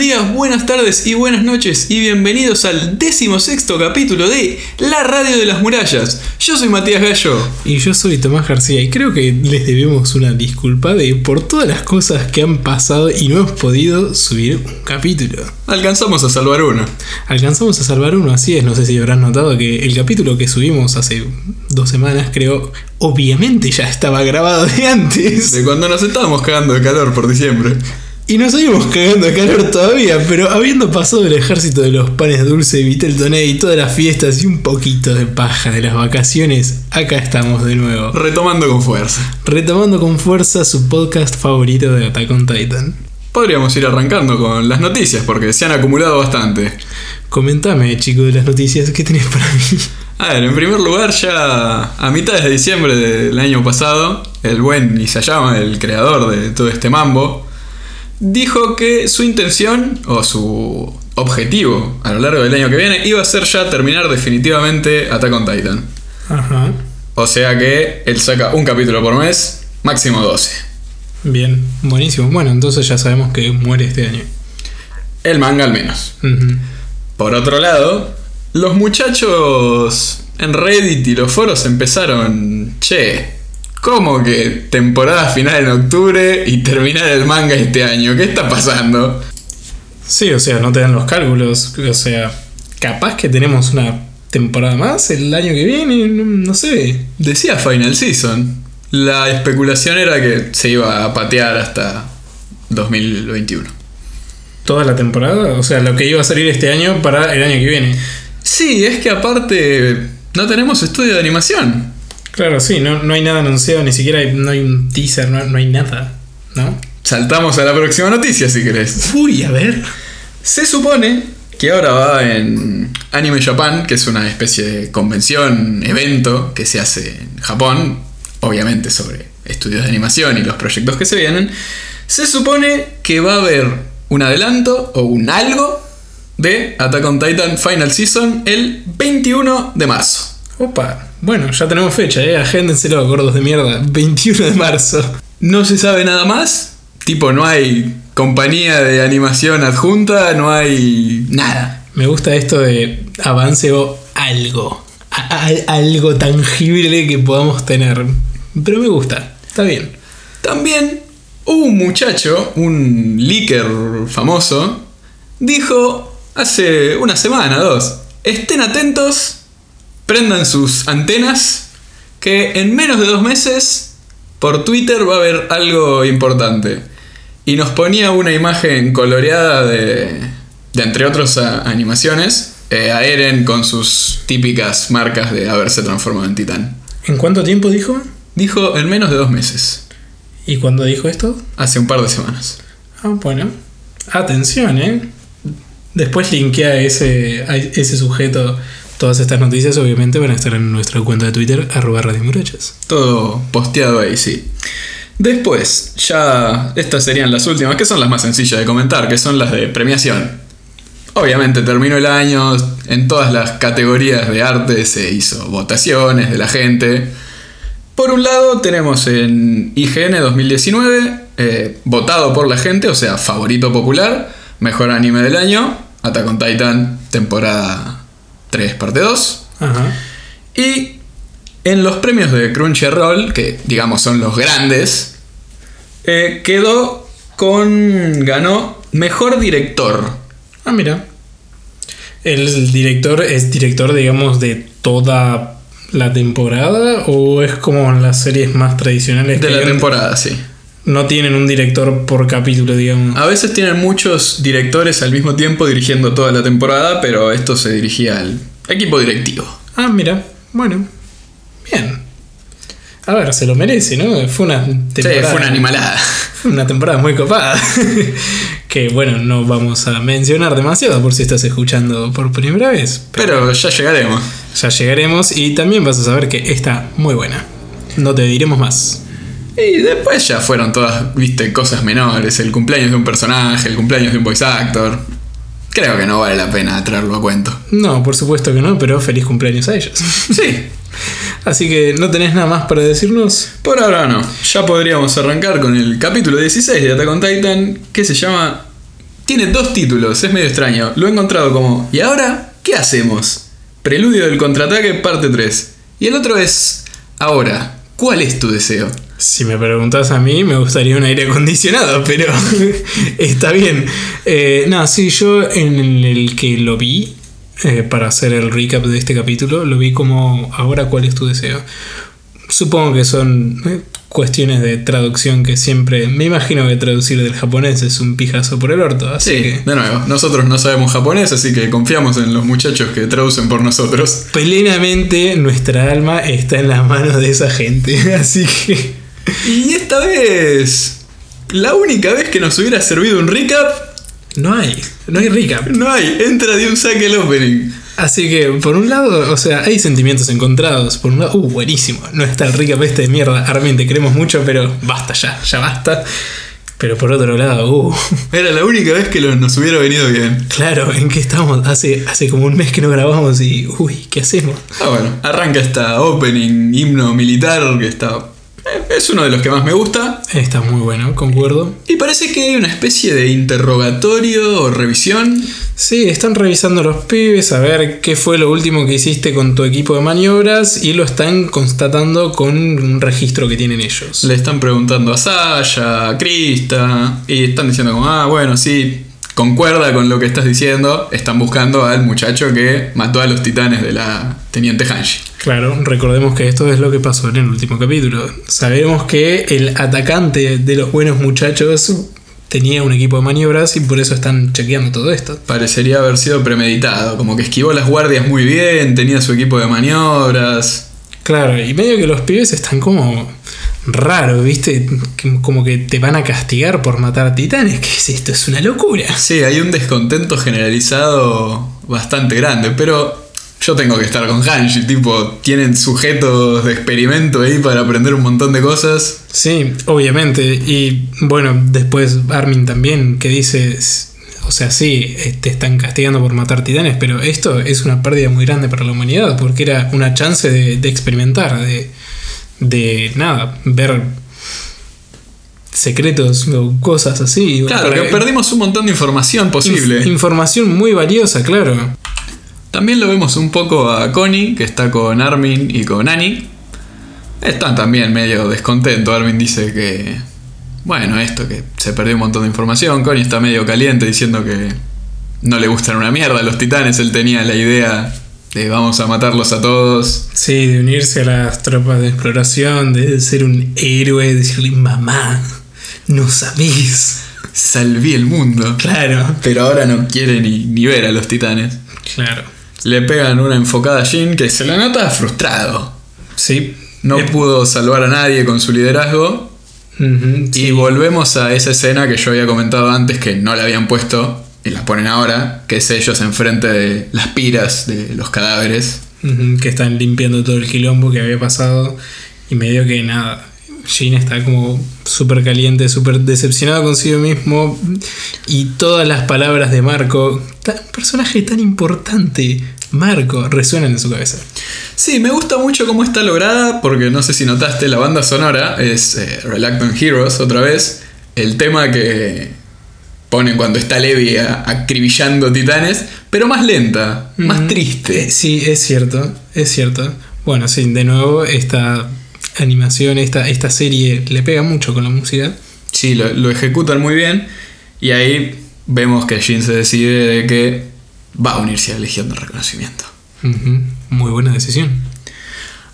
días, buenas tardes y buenas noches y bienvenidos al decimosexto capítulo de La Radio de las Murallas. Yo soy Matías Gallo. Y yo soy Tomás García y creo que les debemos una disculpa de por todas las cosas que han pasado y no hemos podido subir un capítulo. Alcanzamos a salvar uno. Alcanzamos a salvar uno, así es, no sé si habrán notado que el capítulo que subimos hace dos semanas creo, obviamente ya estaba grabado de antes. De cuando nos estábamos cagando de calor por diciembre. Y nos seguimos cagando de calor todavía, pero habiendo pasado el ejército de los panes dulces, Viteltoné y todas las fiestas y un poquito de paja de las vacaciones, acá estamos de nuevo. Retomando con fuerza. Retomando con fuerza su podcast favorito de Attack on Titan. Podríamos ir arrancando con las noticias porque se han acumulado bastante. Comentame, chico, de las noticias, ¿qué tenés para mí? A ver, en primer lugar, ya a mitad de diciembre del año pasado, el buen Isayama, el creador de todo este mambo, dijo que su intención o su objetivo a lo largo del año que viene iba a ser ya terminar definitivamente Attack on Titan. Ajá. O sea que él saca un capítulo por mes, máximo 12. Bien, buenísimo. Bueno, entonces ya sabemos que muere este año. El manga al menos. Por otro lado, los muchachos en Reddit y los foros empezaron, che, ¿cómo que temporada final en octubre y terminar el manga este año? ¿Qué está pasando? Sí, o sea, no te dan los cálculos. O sea, capaz que tenemos una temporada más el año que viene, no, sé. Decía Final Season. La especulación era que se iba a patear hasta 2021. Toda la temporada, o sea, lo que iba a salir este año para el año que viene. Sí, es que aparte no tenemos estudio de animación. Claro, sí, no, no hay nada anunciado, ni siquiera hay, no hay un teaser, no, no hay nada, ¿no? Saltamos a la próxima noticia si querés. Uy, a ver. Se supone que ahora va en Anime Japan, que es una especie de convención, evento que se hace en Japón, obviamente sobre estudios de animación y los proyectos que se vienen. Se supone que va a haber un adelanto o un algo de Attack on Titan Final Season el 21 de marzo. Opa, bueno, ya tenemos fecha, ¿eh? Agéndenselo, gordos de mierda. 21 de marzo. No se sabe nada más. Tipo, no hay compañía de animación adjunta, no hay nada. Me gusta esto de avance o algo. Algo tangible que podamos tener. Pero me gusta, está bien. También un muchacho, un leaker famoso, dijo hace una semana, dos, estén atentos, prendan sus antenas, que en menos de dos meses por Twitter va a haber algo importante. Y nos ponía una imagen coloreada de, de entre otras animaciones, eh, a Eren con sus típicas marcas de haberse transformado en titán. ¿En cuánto tiempo dijo? Dijo en menos de dos meses, ¿Y cuándo dijo esto? hace un par de semanas. Ah, bueno. Atención, ¿eh? Después linkea ese, a ese sujeto. Todas estas noticias obviamente van a estar en nuestra cuenta de Twitter, arroba Radio Murachas. Todo posteado ahí, sí. Después, ya estas serían las últimas, que son las más sencillas de comentar, que son las de premiación. Obviamente terminó el año, en todas las categorías de arte se hizo votaciones de la gente. Por un lado tenemos en IGN 2019, eh, votado por la gente, o sea, favorito popular, mejor anime del año, Attack on Titan, temporada 3, parte 2. Ajá. Y en los premios de Crunchyroll, que digamos son los grandes, eh, quedó con. ganó mejor director. Ah, mira. ¿El director es director, digamos, de toda la temporada? ¿O es como en las series más tradicionales De que la temporada, sí. No tienen un director por capítulo, digamos? A veces tienen muchos directores al mismo tiempo dirigiendo toda la temporada, pero esto se dirigía al equipo directivo. Ah, mira. Bueno. Bien. A ver, se lo merece, ¿no? Fue una Sí, temporada. fue una animalada. fue una temporada muy copada. que bueno, no vamos a mencionar demasiado por si estás escuchando por primera vez. Pero ya llegaremos. Ya llegaremos y también vas a saber que está muy buena. No te diremos más. Y después ya fueron todas, viste, cosas menores. El cumpleaños de un personaje, el cumpleaños de un voice actor. Creo que no vale la pena traerlo a cuento. No, por supuesto que no, pero feliz cumpleaños a ellos. Sí, Así que no tenés nada más para decirnos. por ahora no. Ya podríamos arrancar con el capítulo 16 de Attack on Titan, que se llama tiene dos títulos, es medio extraño. Lo he encontrado como, ¿y ahora qué hacemos? Preludio del contraataque, parte 3. Y el otro es, ahora, ¿cuál es tu deseo? Si me preguntas a mí, me gustaría un aire acondicionado, pero está bien. Eh, no, sí, yo en el que lo vi, eh, para hacer el recap de este capítulo, lo vi como, ahora, ¿cuál es tu deseo? Supongo que son eh, cuestiones de traducción que siempre. Me imagino que traducir del japonés es un pijazo por el orto. Así Sí, que. de nuevo, nosotros no sabemos japonés, así que confiamos en los muchachos que traducen por nosotros. Plenamente nuestra alma está en las manos de esa gente. Así que. Y esta vez, la única vez que nos hubiera servido un recap, No hay. No hay recap. no hay, entra de un saque el opening. Así que, por un lado, o sea, hay sentimientos encontrados. Por un lado, uh, buenísimo. No está el recap este de mierda. Armin, te queremos mucho, pero basta ya, ya basta. Pero por otro lado, uh, Era la única vez que lo- nos hubiera venido bien. claro, ¿en qué estamos? Hace, hace como un mes que no grabamos y, uy, ¿qué hacemos? Ah, bueno, arranca esta opening, himno militar, que está. Es uno de los que más me gusta. Está muy bueno, concuerdo. Y parece que hay una especie de interrogatorio o revisión. Sí, están revisando los pibes a ver qué fue lo último que hiciste con tu equipo de maniobras y lo están constatando con un registro que tienen ellos. Le están preguntando a Sasha, a Krista, y están diciendo como, ah, bueno, sí, concuerda con lo que estás diciendo. Están buscando al muchacho que mató a los titanes de la Teniente Hanshi. Claro, recordemos que esto es lo que pasó en el último capítulo. Sabemos que el atacante de los buenos muchachos tenía un equipo de maniobras y por eso están chequeando todo esto. Parecería haber sido premeditado, como que esquivó las guardias muy bien, tenía su equipo de maniobras. Claro, y medio que los pibes están como raros, ¿viste? Como que te van a castigar por matar titanes. ¿Qué es esto? Es una locura. Sí, hay un descontento generalizado bastante grande, pero yo tengo que estar con Hanshi, tipo, tienen sujetos de experimento ahí para aprender un montón de cosas. Sí, obviamente. Y bueno, después Armin también, que dice, o sea, sí, te están castigando por matar titanes, pero esto es una pérdida muy grande para la humanidad, porque era una chance de, de experimentar, de, de nada, ver secretos o cosas así. Claro, que perdimos un montón de información posible. Inf- información muy valiosa, claro. También lo vemos un poco a Connie, que está con Armin y con Annie. Están también medio descontentos. Armin dice que. Bueno, esto, que se perdió un montón de información. Connie está medio caliente diciendo que no le gustan una mierda los titanes. Él tenía la idea de vamos a matarlos a todos. Sí, de unirse a las tropas de exploración, de ser un héroe, de decirle, mamá, no sabés. Salvé el mundo. Claro, Pero ahora no quiere ni, ni ver a los titanes. claro. Le pegan una enfocada a Jin que se la nota frustrado. Sí. No pudo salvar a nadie con su liderazgo. sí. Y volvemos a esa escena que yo había comentado antes que no la habían puesto y la ponen ahora, que es ellos enfrente de las piras de los cadáveres. Que están limpiando todo el quilombo que había pasado y medio que nada. Jin está como súper caliente, súper decepcionado consigo mismo y todas las palabras de Marco, tan- personaje tan importante, Marco, resuenan en su cabeza. Sí, me gusta mucho cómo está lograda, porque no sé si notaste, la banda sonora es eh, Reluctant Heroes otra vez. El tema que ponen cuando está Levi acribillando titanes, pero más lenta, más Ujú. triste. Eh, sí, es cierto, es cierto. Bueno, sí, de nuevo, esta animación, esta, esta serie le pega mucho con la música. Sí, lo, lo ejecutan muy bien. Y ahí vemos que Jin se decide de que va a unirse a la Legión de Reconocimiento. Muy buena decisión.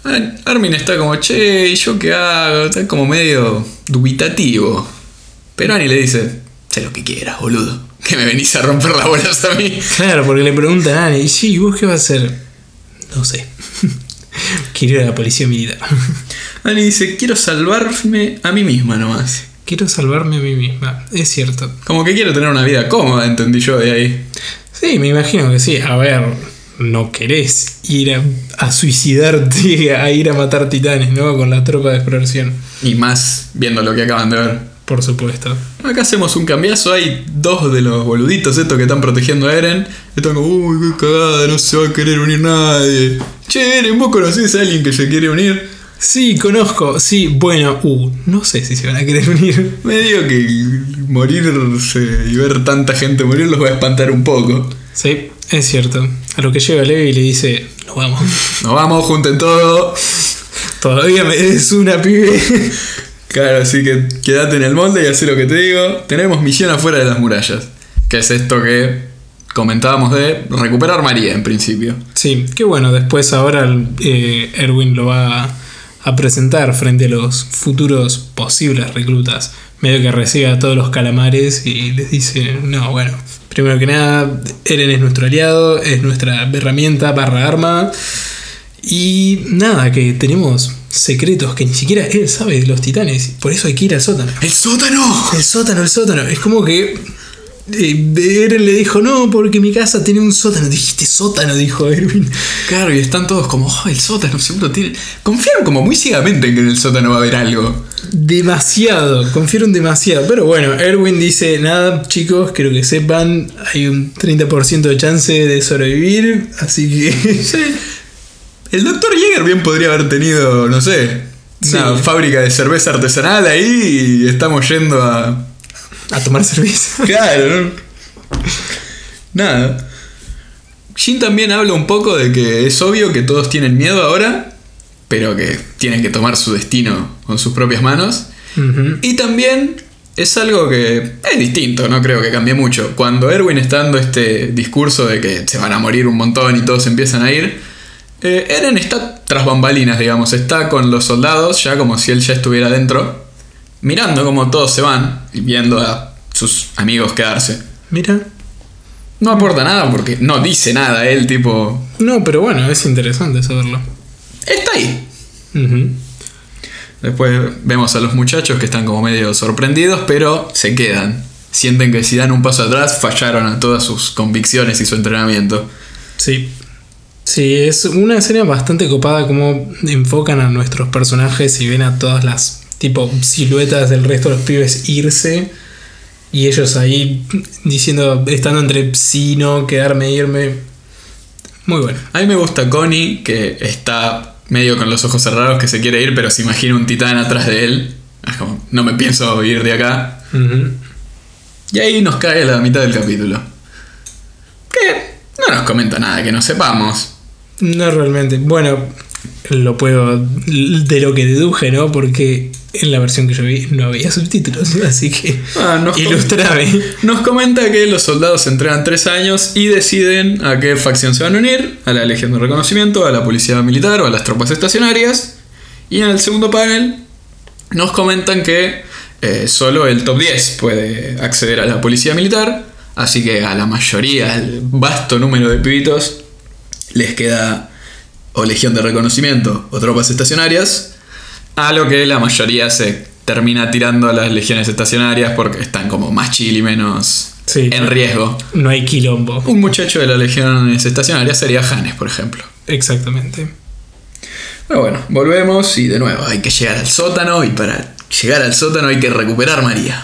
Ah, Armin está como, che, ¿y yo qué hago? Está como medio dubitativo. Pero Annie le dice, sé lo que quieras, boludo. Que me venís a romper las bolas a mí. Claro, porque le preguntan a Annie, sí, ¿vos qué vas a hacer? No sé. Quiero ir a la policía militar. Annie dice, quiero salvarme a mí misma nomás. Quiero salvarme a mí misma. Es cierto. Como que quiero tener una vida cómoda, entendí yo de ahí. Sí, me imagino que sí. A ver, no querés ir a, a suicidarte, a ir a matar titanes, ¿no? Con la tropa de exploración. Y más viendo lo que acaban de ver. Por supuesto. Acá hacemos un cambiazo, hay dos de los boluditos estos que están protegiendo a Eren. Están como, uy, qué cagada, no se va a querer unir nadie. Che, Eren, ¿vos conocés a alguien que se quiere unir? Sí, conozco. Sí, bueno, uh, no sé si se van a querer unir. Medio que morirse y ver tanta gente morir los va a espantar un poco. Sí, es cierto. A lo que llega Levi y le dice, nos vamos. Nos vamos, junten todo. Todavía me des una pibe. Claro, así que quédate en el molde y haz lo que te digo. Tenemos misión afuera de las murallas. Que es esto que comentábamos de recuperar María en principio. Sí, qué bueno. Después ahora eh, Erwin lo va a presentar frente a los futuros posibles reclutas. Medio que recibe a todos los calamares y les dice, no, bueno, primero que nada, Eren es nuestro aliado, es nuestra herramienta barra arma. Y nada, que tenemos secretos que ni siquiera él sabe de los titanes. Por eso hay que ir al sótano. ¡El sótano! El sótano, el sótano. Es como que Eren le dijo, no, porque mi casa tiene un sótano. Dijiste sótano, dijo Erwin. Claro, y están todos como, oh, el sótano seguro tiene. Confiaron como muy ciegamente en que en el sótano va a haber algo. Demasiado, confiaron demasiado. Pero bueno, Erwin dice, nada, chicos, quiero que sepan, hay un 30% de chance de sobrevivir, así que... El doctor Jäger bien podría haber tenido, no sé, una Sí. fábrica de cerveza artesanal ahí y estamos yendo a. A tomar cerveza. Claro, ¿no? Nada. Jin también habla un poco de que es obvio que todos tienen miedo ahora, pero que tienen que tomar su destino con sus propias manos. Y también es algo que es distinto, no creo que cambie mucho. Cuando Erwin está dando este discurso de que se van a morir un montón y todos empiezan a ir, eh, Eren está tras bambalinas, digamos, está con los soldados, ya como si él ya estuviera dentro, mirando cómo todos se van y viendo a sus amigos quedarse. Mira. No aporta nada porque no dice nada, él tipo... No, pero bueno, es interesante saberlo. Está ahí. Después vemos a los muchachos que están como medio sorprendidos, pero se quedan. Sienten que si dan un paso atrás fallaron a todas sus convicciones y su entrenamiento. Sí. Sí, es una escena bastante copada como enfocan a nuestros personajes y ven a todas las tipo siluetas del resto de los pibes irse y ellos ahí diciendo, estando entre sí, no, quedarme, irme. Muy bueno. A mí me gusta Connie, que está medio con los ojos cerrados, que se quiere ir, pero se imagina un titán atrás de él. Es como, no me pienso ir de acá. Y ahí nos cae la mitad del capítulo. Que no nos comenta nada que no sepamos. No realmente. Bueno, lo puedo. de lo que deduje, ¿no? Porque en la versión que yo vi no había subtítulos, así que. Ah, nos, Ilustrame. nos comenta que los soldados se entrenan tres años y deciden a qué facción se van a unir, a la Legión de Reconocimiento, a la Policía Militar o a las tropas estacionarias. Y en el segundo panel nos comentan que eh, solo el top 10 puede acceder a la Policía Militar, así que a la mayoría, al vasto número de pibitos, les queda o Legión de Reconocimiento o tropas estacionarias, a lo que la mayoría se termina tirando a las legiones estacionarias porque están como más chill y menos Sí. en riesgo. No hay quilombo. Un muchacho de las legiones estacionarias sería Hannes, por ejemplo. Exactamente. Pero bueno, volvemos y de nuevo hay que llegar al sótano y para llegar al sótano hay que recuperar María.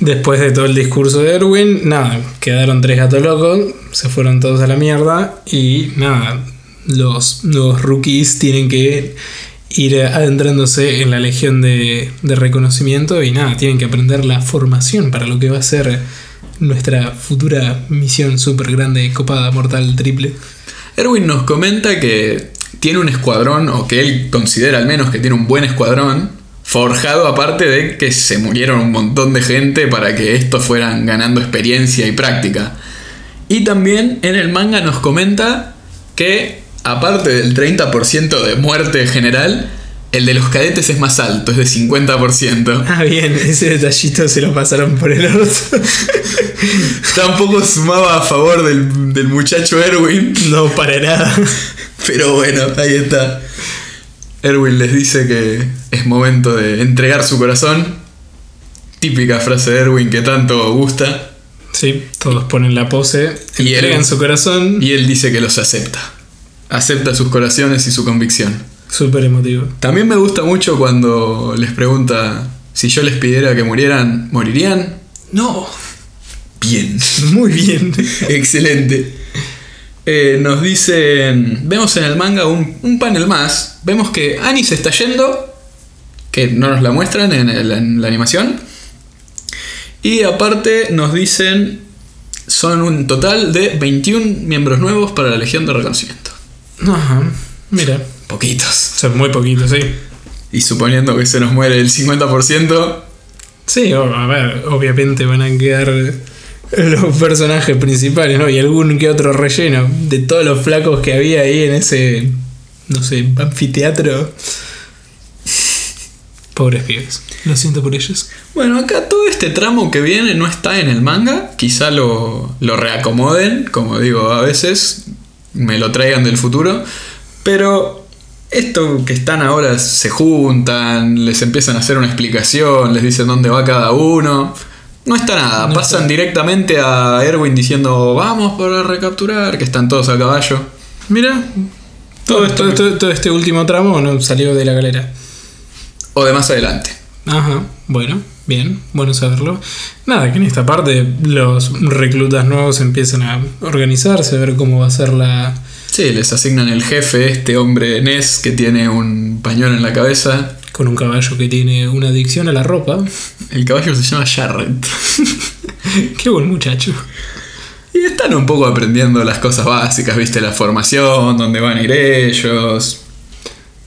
Después de todo el discurso de Erwin, nada, quedaron tres gatos locos, se fueron todos a la mierda y nada, los nuevos rookies tienen que ir adentrándose en la legión de, de reconocimiento y nada, tienen que aprender la formación para lo que va a ser nuestra futura misión súper grande, copada, mortal, triple. Erwin nos comenta que tiene un escuadrón, o que él considera al menos que tiene un buen escuadrón, forjado aparte de que se murieron un montón de gente para que estos fueran ganando experiencia y práctica. Y también en el manga nos comenta que, aparte del 30% de muerte general, el de los cadetes es más alto, es de 50%. Ah, bien, ese detallito se lo pasaron por el orto. Tampoco sumaba a favor del, del muchacho Erwin. no, para nada. Pero bueno, ahí está. Erwin les dice que es momento de entregar su corazón. Típica frase de Erwin que tanto gusta. Sí, todos ponen la pose, Y entregan él- su corazón. Y él dice que los acepta. Acepta sus corazones y su convicción. Súper emotivo. También me gusta mucho cuando les pregunta si yo les pidiera que murieran, ¿morirían? No, Bien. muy bien. Excelente. eh, nos dicen, vemos en el manga un, un panel más, vemos que Annie se está yendo, que no nos la muestran en, el- en la animación, y aparte nos dicen, son un total de 21 miembros nuevos para la Legión de Reconocimiento. Ajá. Mira. Poquitos. Son muy poquitos, sí. Y suponiendo que se nos muere el 50%, Sí, a ver, obviamente van a quedar los personajes principales, ¿no? Y algún que otro relleno de todos los flacos que había ahí en ese, no sé, anfiteatro. Pobres pibes. Lo siento por ellos. Bueno, acá todo este tramo que viene no está en el manga. Quizá lo, lo reacomoden, como digo, a veces me lo traigan del futuro. Pero esto que están ahora se juntan, les empiezan a hacer una explicación, les dicen dónde va cada uno. No está nada, No pasan está. directamente a Erwin diciendo vamos para recapturar, que están todos a caballo. Mira, todo, esto- esto, todo, todo este último tramo no salió de la galera. O de más adelante. Ajá, bueno, bien, bueno saberlo. Nada, que en esta parte los reclutas nuevos empiezan a organizarse, a ver cómo va a ser la, Sí, les asignan el jefe, este hombre Ness que tiene un pañuelo en la cabeza. con un caballo que tiene una adicción a la ropa. El caballo se llama Jarrett. Qué buen muchacho. Y están un poco aprendiendo las cosas básicas, viste, la formación, dónde van a ir ellos.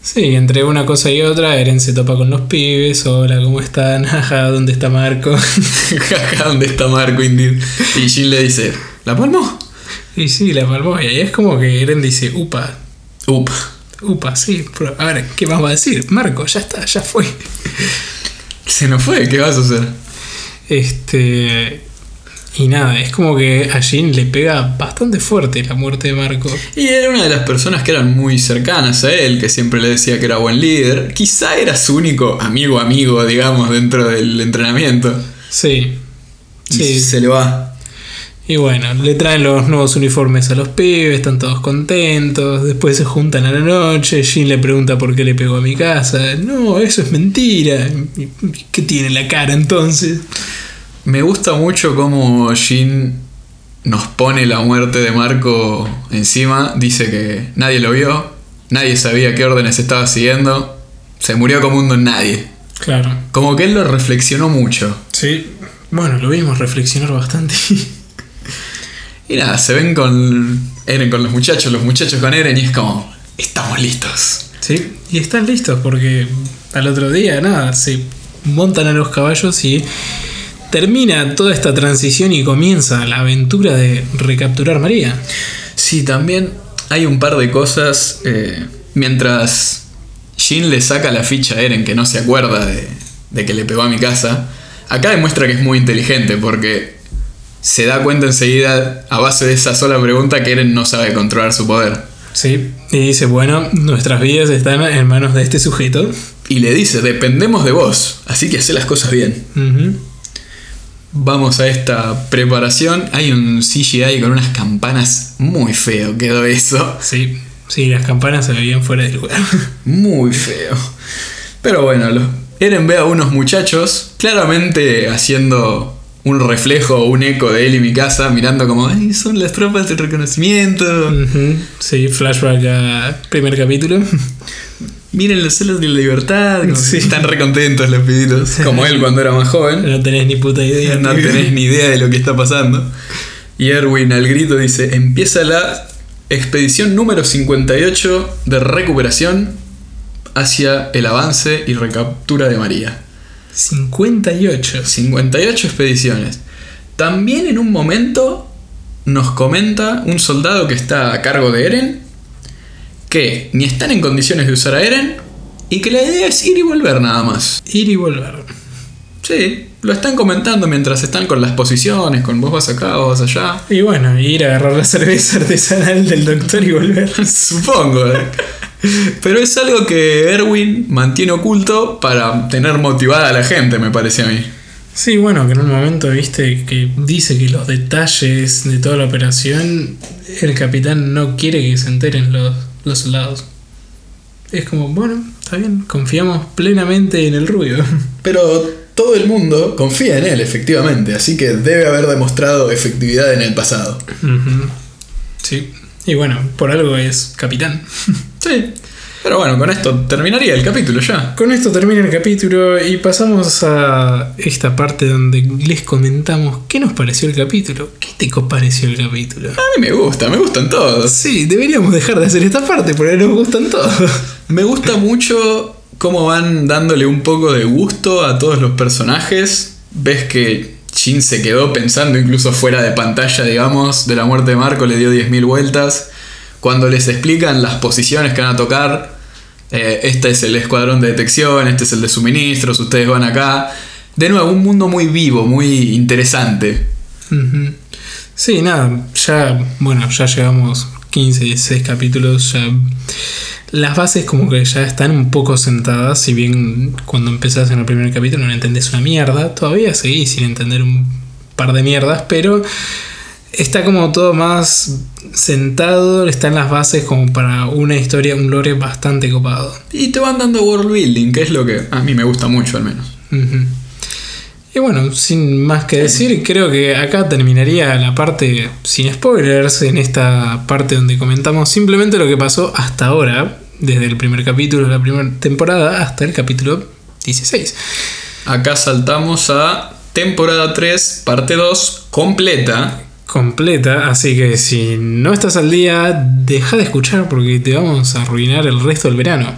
Sí, entre una cosa y otra, Eren se topa con los pibes. Hola, ¿cómo están? Ajá, ¿dónde está Marco? Jaja, ¿dónde está Marco Indeed? Y Jin le dice, ¿la palmó? y sí, la palmó. Y ahí es como que Eren dice, upa, Up. upa, sí. Pero, a ver, ¿qué más va a decir? Marco, ya está, ya fue. Se nos fue, ¿qué vas a hacer? Este. Y nada, es como que a Jin le pega bastante fuerte la muerte de Marco. Y era una de las personas que eran muy cercanas a él, que siempre le decía que era buen líder. Quizá era su único amigo amigo, digamos, dentro del entrenamiento. Sí. Y Sí. se le va. Y bueno, le traen los nuevos uniformes a los pibes, están todos contentos. Después se juntan a la noche. Jin le pregunta por qué le pegó a mi casa. No, eso es mentira. ¿Y ¿Qué tiene en la cara entonces? Me gusta mucho cómo Jin nos pone la muerte de Marco encima. Dice que nadie lo vio, nadie sabía qué órdenes estaba siguiendo. Se murió como un don nadie. Claro. Como que él lo reflexionó mucho. Sí. Bueno, lo vimos reflexionar bastante. Y nada, se ven con Eren con los muchachos, los muchachos con Eren y es como, estamos listos. Sí, y están listos porque al otro día, nada, se montan a los caballos y termina toda esta transición y comienza la aventura de recapturar María. Sí, también hay un par de cosas. eh, mientras Jin le saca la ficha a Eren, que no se acuerda de, de que le pegó a mi casa, acá demuestra que es muy inteligente porque se da cuenta enseguida, a base de esa sola pregunta, que Eren no sabe controlar su poder. Sí, y dice, bueno, nuestras vidas están en manos de este sujeto. Y le dice, dependemos de vos, así que hacé las cosas bien. Vamos a esta preparación. Hay un CGI con unas campanas muy feo, quedó eso. Sí, sí, las campanas se veían fuera de lugar. Muy feo. Pero bueno, los- Eren ve a unos muchachos claramente haciendo un reflejo o un eco de él y mi casa, mirando como, ay, son las tropas del reconocimiento. Sí, flashback a primer capítulo. Miren los celos de la libertad. Sí. Están re contentos los pibitos. Como él cuando era más joven. No tenés ni puta idea. No tenés ni idea de lo que está pasando. Y Erwin al grito dice, empieza la expedición número 58 de recuperación hacia el avance y recaptura de María. 58. 58 expediciones. También en un momento nos comenta un soldado que está a cargo de Eren que ni están en condiciones de usar a Eren y que la idea es ir y volver nada más. Ir y volver. Sí, lo están comentando mientras están con las posiciones, con vos vas acá, vos vas allá. Y bueno, ir a agarrar la cerveza artesanal del doctor y volver. Supongo. eh. Pero es algo que Erwin mantiene oculto para tener motivada a la gente, me parece a mí. Sí, bueno, que en un momento viste que dice que los detalles de toda la operación, el capitán no quiere que se enteren los, los soldados. Es como, bueno, está bien, confiamos plenamente en el rubio. Pero todo el mundo confía en él, efectivamente, así que debe haber demostrado efectividad en el pasado. Sí. Y bueno, por algo es capitán. Sí. Pero bueno, con esto terminaría el capítulo ya. Con esto termina el capítulo y pasamos a esta parte donde les comentamos qué nos pareció el capítulo. ¿Qué te pareció el capítulo? A mí me gusta, me gustan todos. Sí, deberíamos dejar de hacer esta parte porque nos gustan todos. Me gusta mucho cómo van dándole un poco de gusto a todos los personajes. Ves que Shin se quedó pensando incluso fuera de pantalla, digamos, de la muerte de Marco, le dio 10.000 vueltas. Cuando les explican las posiciones que van a tocar, eh, este es el escuadrón de detección, este es el de suministros, ustedes van acá. De nuevo, un mundo muy vivo, muy interesante. Sí, nada, ya, bueno, ya llevamos 15, 16 capítulos, ya las bases como que ya están un poco sentadas, si bien cuando empezás en el primer capítulo no entendés una mierda, todavía seguís sin entender un par de mierdas, pero está como todo más sentado, están las bases como para una historia, un lore bastante copado. Y te van dando world building, que es lo que a mí me gusta mucho al menos. Y bueno, sin más que decir, creo que acá terminaría la parte sin spoilers, en esta parte donde comentamos simplemente lo que pasó hasta ahora, desde el primer capítulo de la primera temporada hasta el capítulo 16. Acá saltamos a temporada 3, parte 2, completa. Completa, así que si no estás al día, deja de escuchar porque te vamos a arruinar el resto del verano.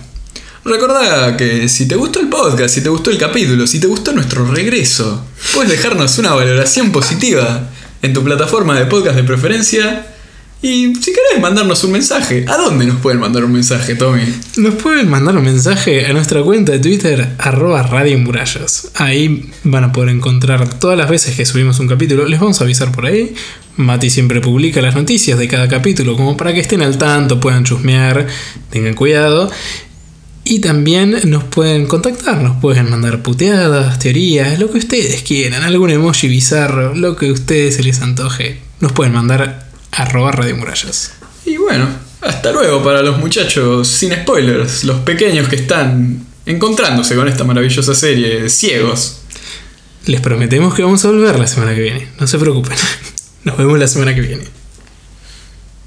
Recordá que si te gustó el podcast, si te gustó el capítulo, si te gustó nuestro regreso, puedes dejarnos una valoración positiva en tu plataforma de podcast de preferencia. Y si querés mandarnos un mensaje, ¿a dónde nos pueden mandar un mensaje, Tommy? Nos pueden mandar un mensaje a nuestra cuenta de Twitter, arroba Radio Murallas. Ahí van a poder encontrar todas las veces que subimos un capítulo. Les vamos a avisar por ahí. Mati siempre publica las noticias de cada capítulo, como para que estén al tanto, puedan chusmear, tengan cuidado. Y también nos pueden contactar, nos pueden mandar puteadas, teorías, lo que ustedes quieran, algún emoji bizarro, lo que a ustedes se les antoje. Nos pueden mandar arroba Radio Murallas. Y bueno, hasta luego para los muchachos sin spoilers, los pequeños que están encontrándose con esta maravillosa serie, ciegos. Les prometemos que vamos a volver la semana que viene, no se preocupen. Nos vemos la semana que viene.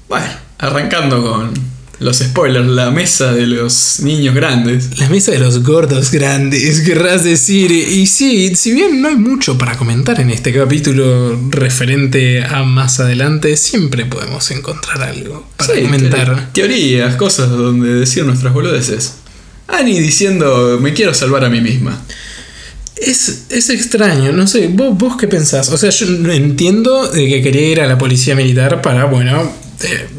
Bueno, arrancando con los spoilers, la mesa de los niños grandes. La mesa de los gordos grandes, querrás decir. Y sí, si bien no hay mucho para comentar en este capítulo referente a más adelante, siempre podemos encontrar algo para Sí, comentar. te- Teorías, cosas donde decir nuestras boludeces. Annie diciendo, me quiero salvar a mí misma. Es, es extraño, no sé, ¿vos, vos qué pensás? O sea, yo entiendo de que quería ir a la policía militar para, bueno,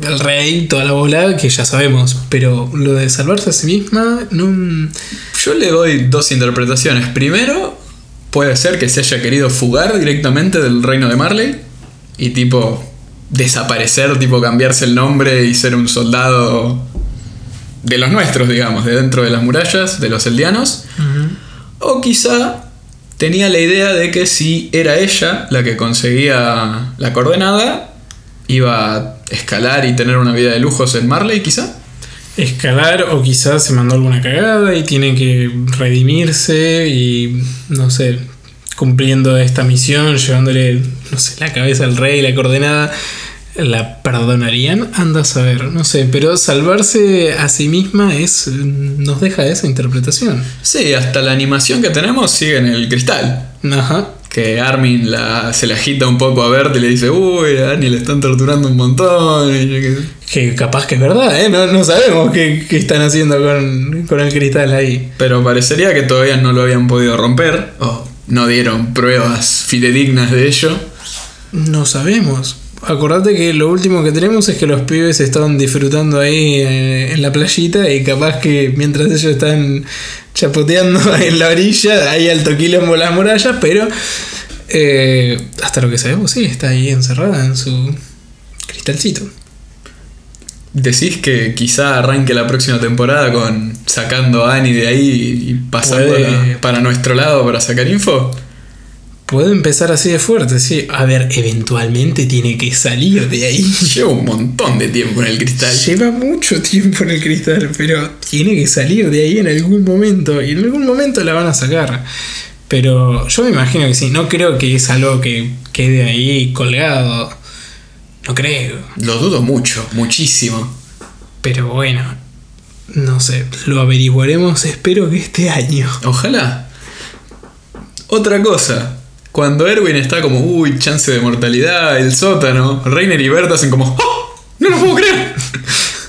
el rey, toda la bola, que ya sabemos, pero lo de salvarse a sí misma, no... Yo le doy dos interpretaciones. Primero, puede ser que se haya querido fugar directamente del reino de Marley y tipo desaparecer, tipo cambiarse el nombre y ser un soldado de los nuestros, digamos, de dentro de las murallas, de los eldianos. O quizá tenía la idea de que si era ella la que conseguía la coordenada, iba a escalar y tener una vida de lujos en Marley, quizá. escalar o quizás se mandó alguna cagada y tiene que redimirse y no sé, cumpliendo esta misión, llevándole, no sé, la cabeza al rey, la coordenada, ¿la perdonarían? Anda a saber, no sé, pero salvarse a sí misma es nos deja esa interpretación. Sí, hasta la animación que tenemos sigue en el cristal. Ajá. Que Armin la, se la agita un poco a Bert y le dice, uy, a Annie le están torturando un montón. que- Que capaz que es verdad, ¿eh? No, no sabemos qué, qué están haciendo con, con el cristal ahí. Pero parecería que todavía no lo habían podido romper, o no dieron pruebas fidedignas de ello. No sabemos. Acordate que lo último que tenemos es que los pibes estaban disfrutando ahí eh, en la playita y capaz que mientras ellos están chapoteando en la orilla, hay alto quilombo las murallas, pero eh, hasta lo que sabemos, sí, está ahí encerrada en su cristalcito. Decís que quizá arranque la próxima temporada con sacando a Annie de ahí y pasándola Puede. para nuestro lado para sacar info. Puede empezar así de fuerte, sí. A ver, eventualmente tiene que salir de ahí. Lleva un montón de tiempo en el cristal. Lleva mucho tiempo en el cristal, pero tiene que salir de ahí en algún momento. Y en algún momento la van a sacar. Pero yo me imagino que sí. No creo que es algo que quede ahí colgado. No creo. Lo dudo mucho, muchísimo. Pero bueno, no sé, lo averiguaremos espero que este año. Ojalá. Otra cosa. Cuando Erwin está como, uy, chance de mortalidad, el sótano, Reiner y Bert hacen como, ¡Oh! ¡No lo puedo creer!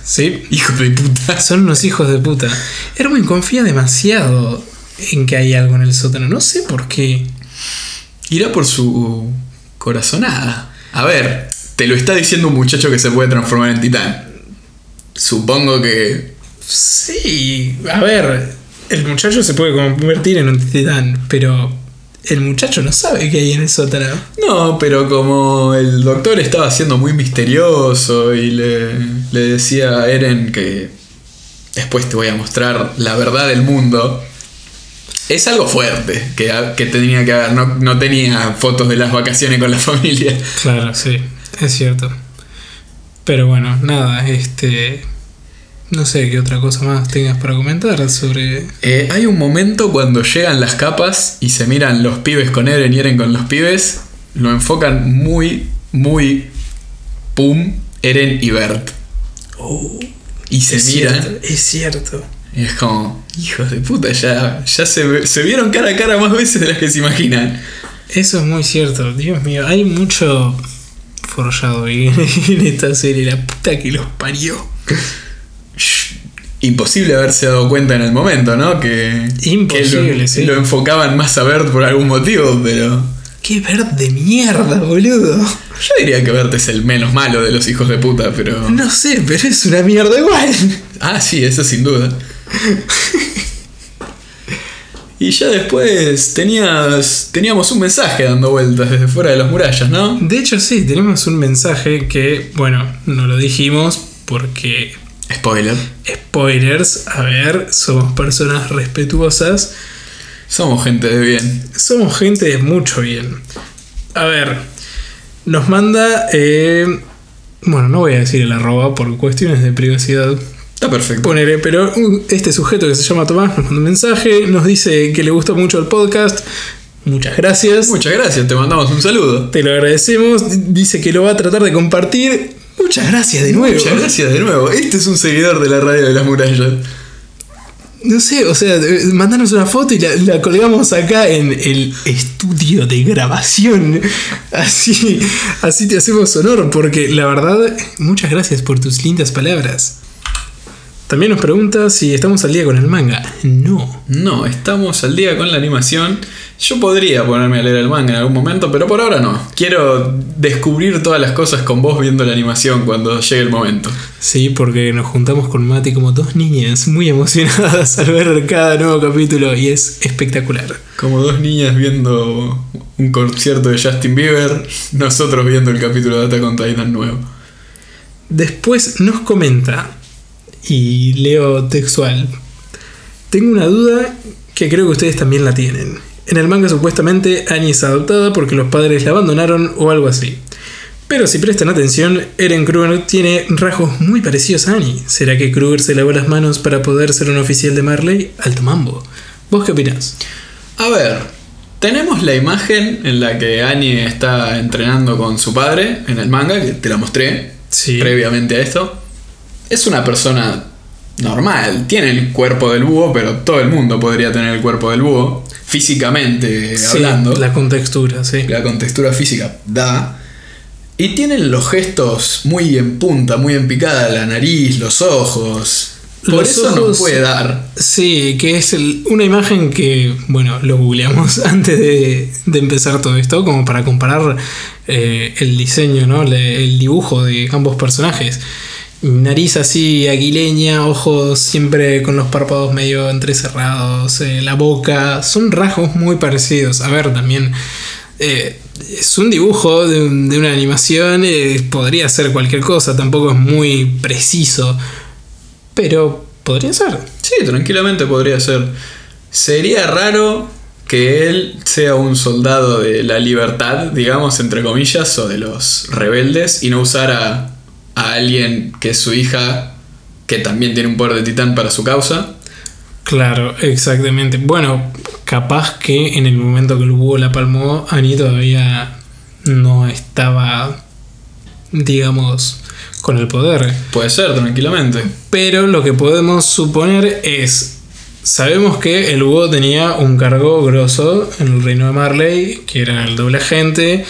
Sí, Hijo de puta. son unos hijos de puta. Erwin confía demasiado en que hay algo en el sótano. No sé por qué. Irá por su corazonada. A ver, te lo está diciendo un muchacho que se puede transformar en titán. Supongo que. Sí, a ver, el muchacho se puede convertir en un titán, pero el muchacho no sabe qué hay en el sótano. No, pero como el doctor estaba siendo muy misterioso y le, le decía a Eren que después te voy a mostrar la verdad del mundo, es algo fuerte que, que tenía que haber. No, no tenía fotos de las vacaciones con la familia. Claro, sí, es cierto. Pero bueno, nada, este... No sé qué otra cosa más tengas para comentar sobre... Eh, hay un momento cuando llegan las capas y se miran los pibes con Eren y Eren con los pibes. Lo enfocan muy, muy. Pum, Eren y Bert. y se es miran. Cierto, es cierto. Y es como, hijos de puta, ya, ya se, se vieron cara a cara más veces de las que se imaginan. Eso es muy cierto, Dios mío, hay mucho forjado en, en esta serie, la puta que los parió. Imposible haberse dado cuenta en el momento, ¿no? Que, Imposible, que lo, sí. lo enfocaban más a Bert por algún motivo, pero Qué verde mierda, boludo. yo diría que Bert es el menos malo de los hijos de puta, pero... No sé, pero es una mierda igual. Ah, sí, eso sin duda. y ya después tenías, teníamos un mensaje dando vueltas desde fuera de las murallas, ¿no? De hecho, sí, tenemos un mensaje que, bueno, no lo dijimos porque, Spoiler. spoilers, a ver, somos personas respetuosas, Somos gente de bien. somos gente de mucho bien. A ver, nos manda, eh, bueno, no voy a decir el arroba por cuestiones de privacidad, Está perfecto. Ponele, pero un- este sujeto que se llama Tomás nos manda un mensaje, nos dice que le gusta mucho el podcast. Muchas gracias. Muchas gracias, te mandamos un saludo. Te lo agradecemos. Dice que lo va a tratar de compartir. Muchas gracias de nuevo. Muchas gracias de nuevo. Este es un seguidor de la radio de las murallas. No sé, o sea, mandanos una foto y la, la colgamos acá en el estudio de grabación. Así, así te hacemos honor, porque la verdad, muchas gracias por tus lindas palabras. También nos pregunta si estamos al día con el manga. No. No, estamos al día con la animación. Yo podría ponerme a leer el manga en algún momento, pero por ahora no. Quiero descubrir todas las cosas con vos viendo la animación cuando llegue el momento. Sí, porque nos juntamos con Mati como dos niñas muy emocionadas al ver cada nuevo capítulo y es espectacular. Como dos niñas viendo un concierto de Justin Bieber, nosotros viendo el capítulo de Attack on Titan nuevo. Después nos comenta, y leo textual, tengo una duda que creo que ustedes también la tienen. En el manga supuestamente Annie es adoptada porque los padres la abandonaron o algo así. Pero si prestan atención, Eren Kruger tiene rasgos muy parecidos a Annie. ¿Será que Kruger se lavó las manos para poder ser un oficial de Marley? Alto mambo. ¿Vos qué opinás? A ver, tenemos la imagen en la que Annie está entrenando con su padre en el manga, que te la mostré Sí. previamente a esto. Es una persona normal, tiene el cuerpo del búho, pero todo el mundo podría tener el cuerpo del búho, físicamente Sí, hablando. la contextura, sí. La contextura física da. Y tienen los gestos muy en punta, muy en picada, la nariz, los ojos. Por Los eso no ojos- puede dar. Sí, que es el- una imagen que, bueno, lo googleamos antes de, de empezar todo esto, como para comparar eh, el diseño, ¿no? Le- el dibujo de ambos personajes. Nariz así aguileña, ojos siempre con los párpados medio entrecerrados, eh, la boca, son rasgos muy parecidos. A ver, también eh, es un dibujo de, un- de una animación, eh, podría ser cualquier cosa, tampoco es muy preciso, pero podría ser. Sí, tranquilamente podría ser. Sería raro que él sea un soldado de la libertad, digamos, entre comillas, o de los rebeldes, y no usara a alguien que es su hija, que también tiene un poder de titán para su causa. Claro, exactamente. Bueno, capaz que en el momento que el búho la palmó, Annie todavía no estaba digamos, con el poder. Puede ser, tranquilamente. Pero lo que podemos suponer es, sabemos que el búho tenía un cargo grosso en el reino de Marley, que era el doble agente.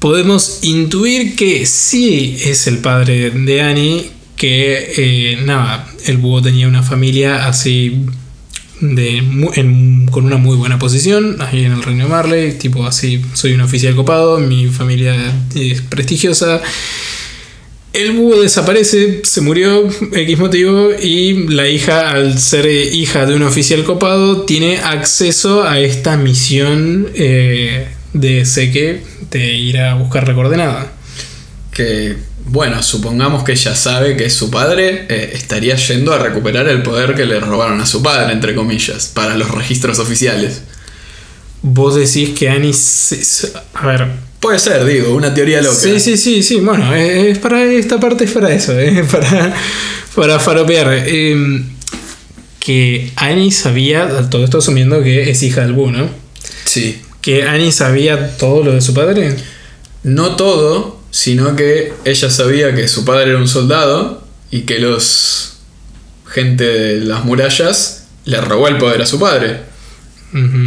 Podemos intuir que sí es el padre de Annie, que eh, nada, el búho tenía una familia así de, con una muy buena posición ahí en el reino de Marley, tipo así, soy un oficial copado, mi familia es prestigiosa. El búho desaparece, se murió, X motivo, y la hija, al ser hija de un oficial copado, tiene acceso a esta misión eh, de Seque de ir a buscar la coordenada. Que, bueno, supongamos que ella sabe que su padre eh, estaría yendo a recuperar el poder que le robaron a su padre, entre comillas, para los registros oficiales. Vos decís que Annie... a ver, Puede ser, digo, una teoría loca. Sí, sí, sí, sí. Bueno, es es para esta parte es para eso, es para, para faropear. Eh, que Annie sabía, todo esto asumiendo que es hija del Boo, ¿no? Sí. Que Annie sabía todo lo de su padre. No todo, sino que ella sabía que su padre era un soldado y que los gente de las murallas le robó el poder a su padre.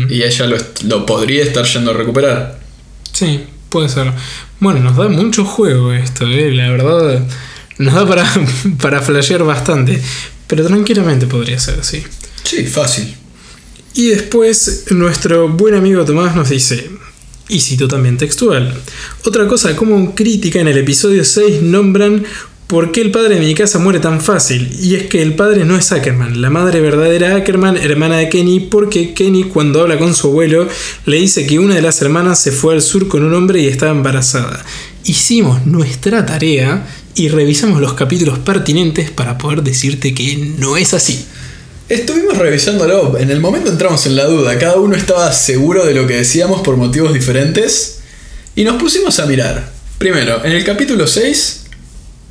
Y ella lo, lo podría estar yendo a recuperar. Sí, puede ser. Bueno, nos da mucho juego esto, ¿eh? la verdad. Nos da para, para flashear bastante. Pero tranquilamente podría ser, sí. Sí, fácil. Y después nuestro buen amigo Tomás nos dice, y cito también textual, otra cosa como crítica en el episodio 6 nombran por qué el padre de mi casa muere tan fácil, y es que el padre no es Ackerman, la madre verdadera Ackerman, hermana de Kenny, porque Kenny cuando habla con su abuelo le dice que una de las hermanas se fue al sur con un hombre y estaba embarazada. Hicimos nuestra tarea y revisamos los capítulos pertinentes para poder decirte que no es así. Estuvimos revisándolo. En el momento entramos en la duda. Cada uno estaba seguro de lo que decíamos por motivos diferentes. Y nos pusimos a mirar. Primero, en el capítulo 6,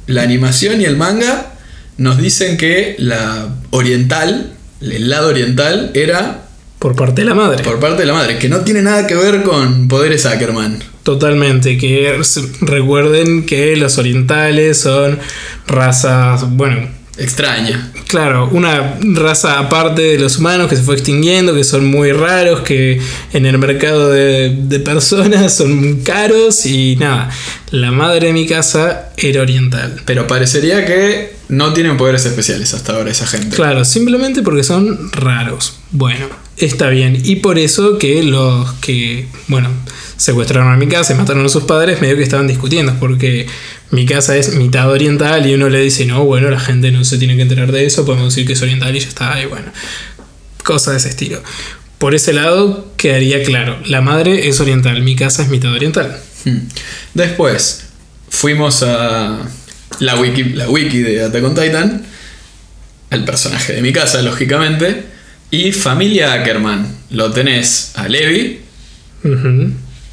la animación y el manga nos dicen que la oriental, el lado oriental, era Por parte de la madre. por parte de la madre, que no tiene nada que ver con poderes Ackerman. Totalmente, que recuerden que los orientales son razas, bueno, Extraña. claro, una raza aparte de los humanos que se fue extinguiendo, que son muy raros, que en el mercado de, de personas son caros y nada, la madre de mi casa era oriental. Pero parecería que no tienen poderes especiales hasta ahora esa gente. Claro, simplemente porque son raros. Bueno, está bien. Y por eso que los que, bueno, secuestraron a mi casa y mataron a sus padres, medio que estaban discutiendo, porque mi casa es mitad oriental y uno le dice, no, bueno, la gente no se tiene que enterar de eso, podemos decir que es oriental y ya está, y bueno, cosas de ese estilo. Por ese lado quedaría claro, la madre es oriental, mi casa es mitad oriental. Hmm. Después, fuimos a la wiki, la wiki de Attack on Titan, el personaje de mi casa, lógicamente, y familia Ackerman. Lo tenés a Levi,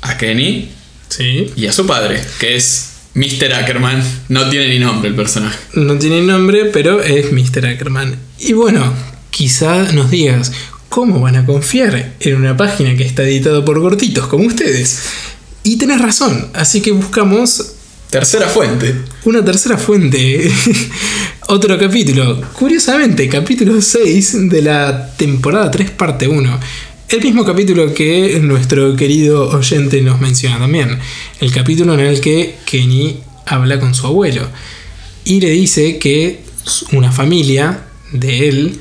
a Kenny Sí. y a su padre, que es Mr. Ackerman. No tiene ni nombre el personaje. No tiene nombre, pero es Mr. Ackerman. Y bueno, quizá nos digas, ¿cómo van a confiar en una página que está editado por gorditos como ustedes? Y tenés razón, así que buscamos Tercera fuente. una tercera fuente. Otro capítulo. Curiosamente, capítulo 6 de la temporada 3, parte 1. El mismo capítulo que nuestro querido oyente nos menciona también. El capítulo en el que Kenny habla con su abuelo. Y le dice que una familia de él,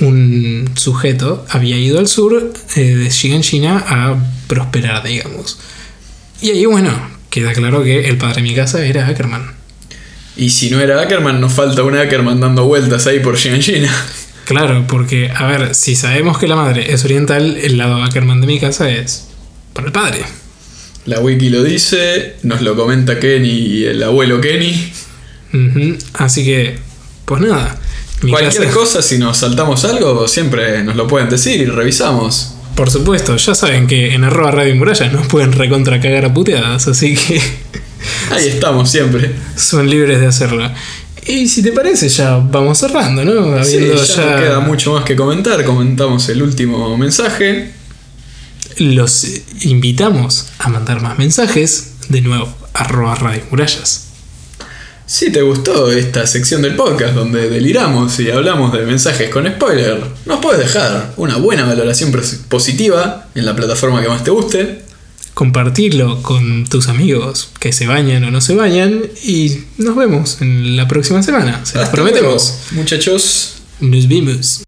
un sujeto, había ido al sur eh, de Shiganshina a prosperar, digamos. Y ahí, bueno, queda claro que el padre de mi casa era Ackerman. Y si no era Ackerman, nos falta un Ackerman dando vueltas ahí por Shiganshina. Claro, porque, a ver, si sabemos que la madre es oriental, el lado Ackerman de mi casa es para el padre. La wiki lo dice, nos lo comenta Kenny y el abuelo Kenny. Así que, pues nada. Cualquier casa- cosa, si nos saltamos algo, siempre nos lo pueden decir y revisamos. Por supuesto, ya saben que en arroba radio murallas nos pueden recontra cagar a puteadas, así que Ahí estamos siempre. son libres de hacerlo. Y si te parece, ya vamos cerrando, ¿no? Sí, Habiendo ya, no queda mucho más que comentar. Comentamos el último mensaje. Los invitamos a mandar más mensajes, de nuevo, arroba radio murallas. Si te gustó esta sección del podcast donde deliramos y hablamos de mensajes con spoiler, nos puedes dejar una buena valoración pos- positiva en la plataforma que más te guste. Compartirlo con tus amigos que se bañan o no se bañan. Y nos vemos en la próxima semana. Se los prometemos. luego, muchachos. Nos vemos.